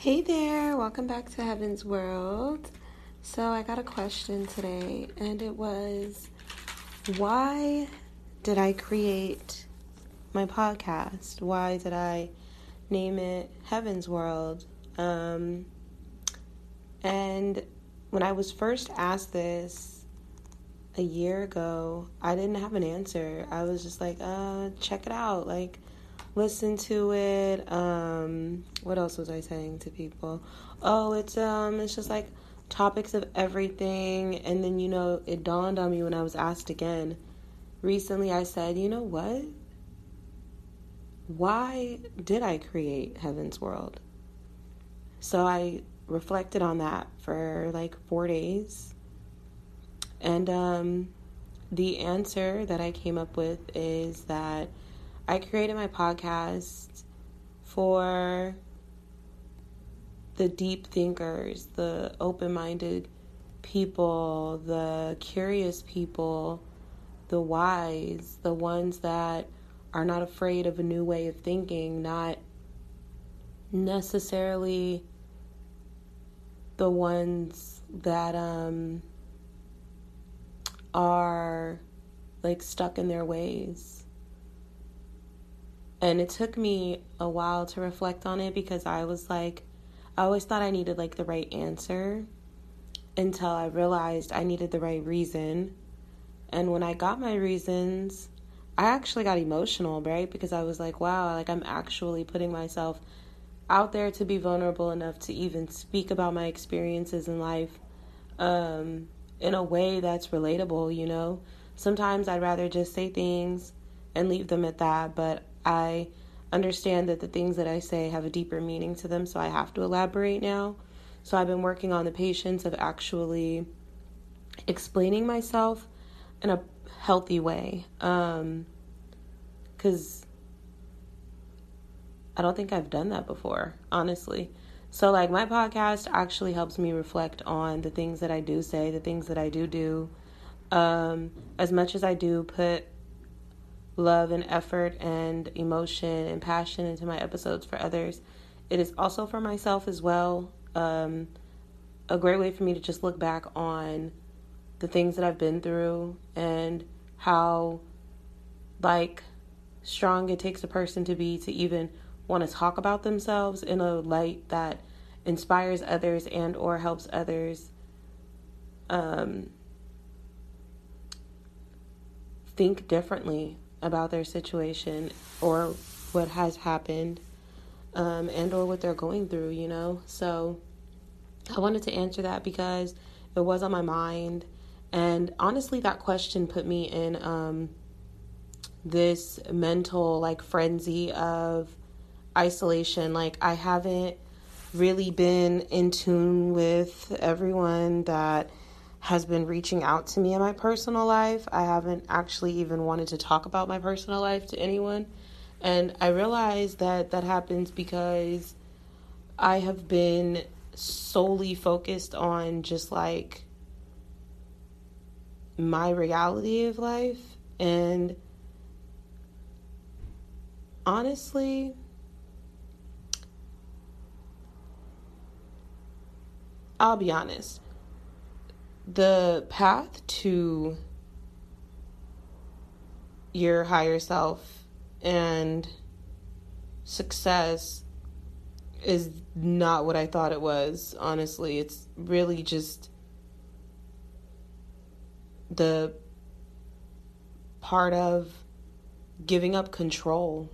Hey there, welcome back to Heaven's World. So, I got a question today, and it was why did I create my podcast? Why did I name it Heaven's World? Um, and when I was first asked this a year ago, I didn't have an answer. I was just like, uh, check it out. Like, listen to it. Um, what else was I saying to people? Oh, it's um, it's just like topics of everything. And then you know, it dawned on me when I was asked again recently. I said, you know what? Why did I create Heaven's World? So I reflected on that for like four days. And um, the answer that I came up with is that I created my podcast for the deep thinkers, the open minded people, the curious people, the wise, the ones that are not afraid of a new way of thinking, not necessarily the ones that um, are like stuck in their ways. And it took me a while to reflect on it because I was like, I always thought I needed like the right answer until I realized I needed the right reason. And when I got my reasons, I actually got emotional, right? Because I was like, wow, like I'm actually putting myself out there to be vulnerable enough to even speak about my experiences in life um, in a way that's relatable, you know? Sometimes I'd rather just say things and leave them at that, but I understand that the things that I say have a deeper meaning to them, so I have to elaborate now. So I've been working on the patience of actually explaining myself in a healthy way. Um, cuz I don't think I've done that before, honestly. So like my podcast actually helps me reflect on the things that I do say, the things that I do do. Um, as much as I do put love and effort and emotion and passion into my episodes for others. It is also for myself as well. Um, a great way for me to just look back on the things that I've been through and how like strong it takes a person to be to even want to talk about themselves in a light that inspires others and or helps others um, think differently about their situation or what has happened um, and or what they're going through you know? So i wanted to answer that because it was on my mind. And honestly that question put me in um, this mental like frenzy of isolation. Like i haven't really been in tune with everyone that has been reaching out to me in my personal life. I haven't actually even wanted to talk about my personal life to anyone. And I realize that that happens because I have been solely focused on just like my reality of life. And honestly, I'll be honest the path to your higher self and success is not what I thought it was, honestly. It's really just the part of giving up control.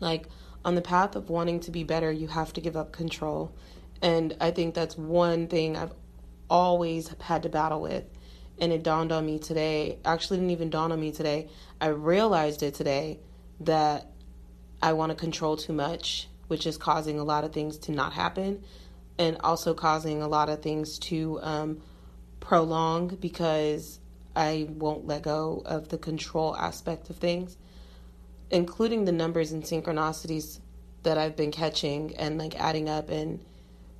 Like, on the path of wanting to be better, you have to give up control. And I think that's one thing I've always had to battle with. And it dawned on me today, actually didn't even dawn on me today. I realized it today that I want to control too much, which is causing a lot of things to not happen and also causing a lot of things to um, prolong because I won't let go of the control aspect of things, including the numbers and synchronicities that I've been catching and like adding up and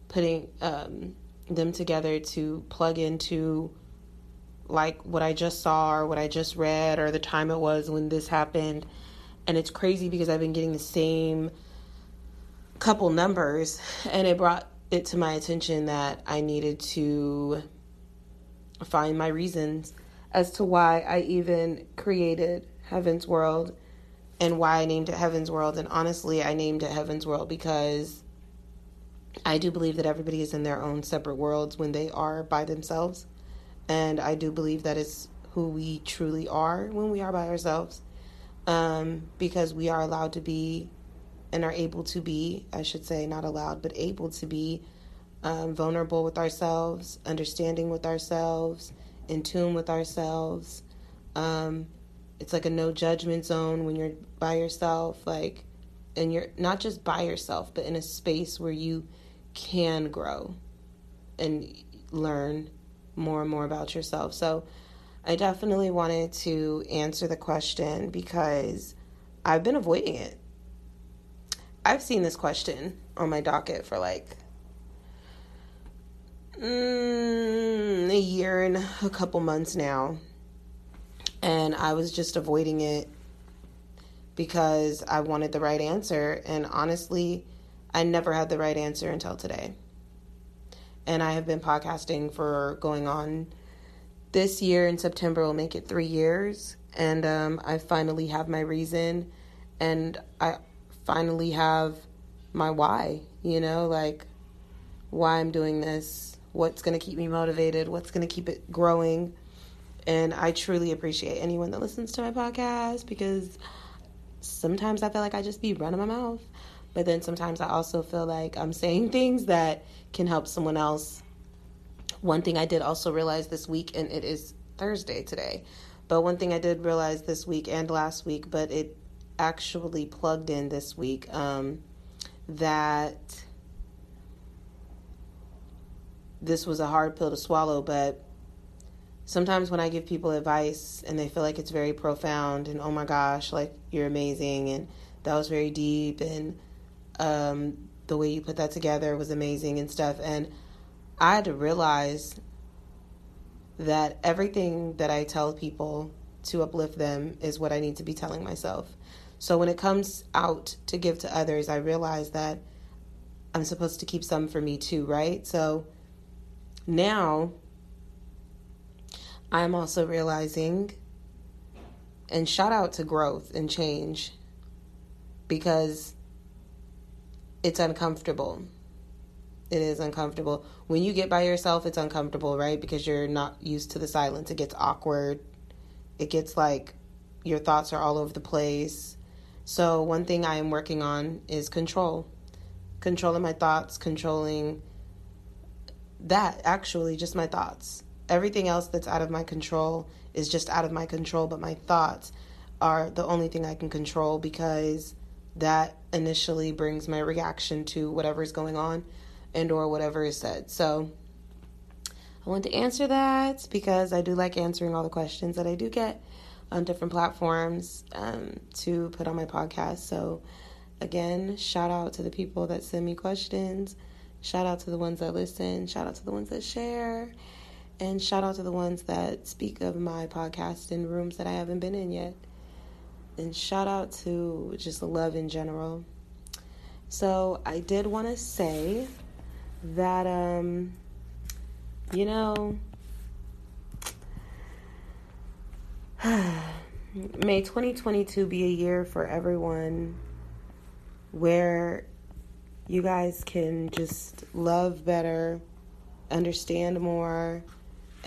putting um, them together to plug into like what I just saw or what I just read or the time it was when this happened. And it's crazy because I've been getting the same couple numbers, and it brought it to my attention that I needed to find my reasons as to why I even created Heaven's World and why I named it Heaven's World. And honestly, I named it Heaven's World because I do believe that everybody is in their own separate worlds when they are by themselves. And I do believe that is who we truly are when we are by ourselves. Um, because we are allowed to be and are able to be, I should say, not allowed, but able to be um, vulnerable with ourselves, understanding with ourselves, in tune with ourselves. Um, it's like a no judgment zone when you're by yourself, like, and you're not just by yourself, but in a space where you can grow and learn more and more about yourself. So, I definitely wanted to answer the question because I've been avoiding it. I've seen this question on my docket for like mm, a year and a couple months now. And I was just avoiding it because I wanted the right answer. And honestly, I never had the right answer until today. And I have been podcasting for going on this year in September will make it three years. And um, I finally have my reason. And I finally have my why, you know, like why I'm doing this, what's going to keep me motivated, what's going to keep it growing. And I truly appreciate anyone that listens to my podcast because sometimes I feel like I just be running my mouth. But then sometimes I also feel like I'm saying things that can help someone else. One thing I did also realize this week, and it is Thursday today, but one thing I did realize this week and last week, but it actually plugged in this week, um, that this was a hard pill to swallow, but sometimes when I give people advice and they feel like it's very profound and oh my gosh, like you're amazing and that was very deep and um, the way you put that together was amazing and stuff. And I had to realize that everything that I tell people to uplift them is what I need to be telling myself. So when it comes out to give to others, I realize that I'm supposed to keep some for me too, right? So now I'm also realizing, and shout out to growth and change because it's uncomfortable. It is uncomfortable. When you get by yourself, it's uncomfortable, right? Because you're not used to the silence. It gets awkward. It gets like your thoughts are all over the place. So, one thing I am working on is control. Controlling my thoughts, controlling that actually just my thoughts. Everything else that's out of my control is just out of my control, but my thoughts are the only thing I can control because that initially brings my reaction to whatever is going on and or whatever is said. So I want to answer that because I do like answering all the questions that I do get on different platforms um, to put on my podcast. So again, shout out to the people that send me questions. Shout out to the ones that listen. Shout out to the ones that share. And shout out to the ones that speak of my podcast in rooms that I haven't been in yet. And shout out to just love in general. So I did want to say that, um, you know, may 2022 be a year for everyone where you guys can just love better, understand more,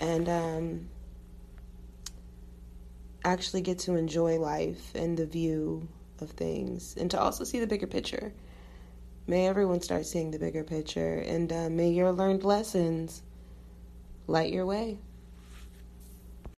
and um, actually get to enjoy life and the view of things, and to also see the bigger picture. May everyone start seeing the bigger picture, and uh, may your learned lessons light your way.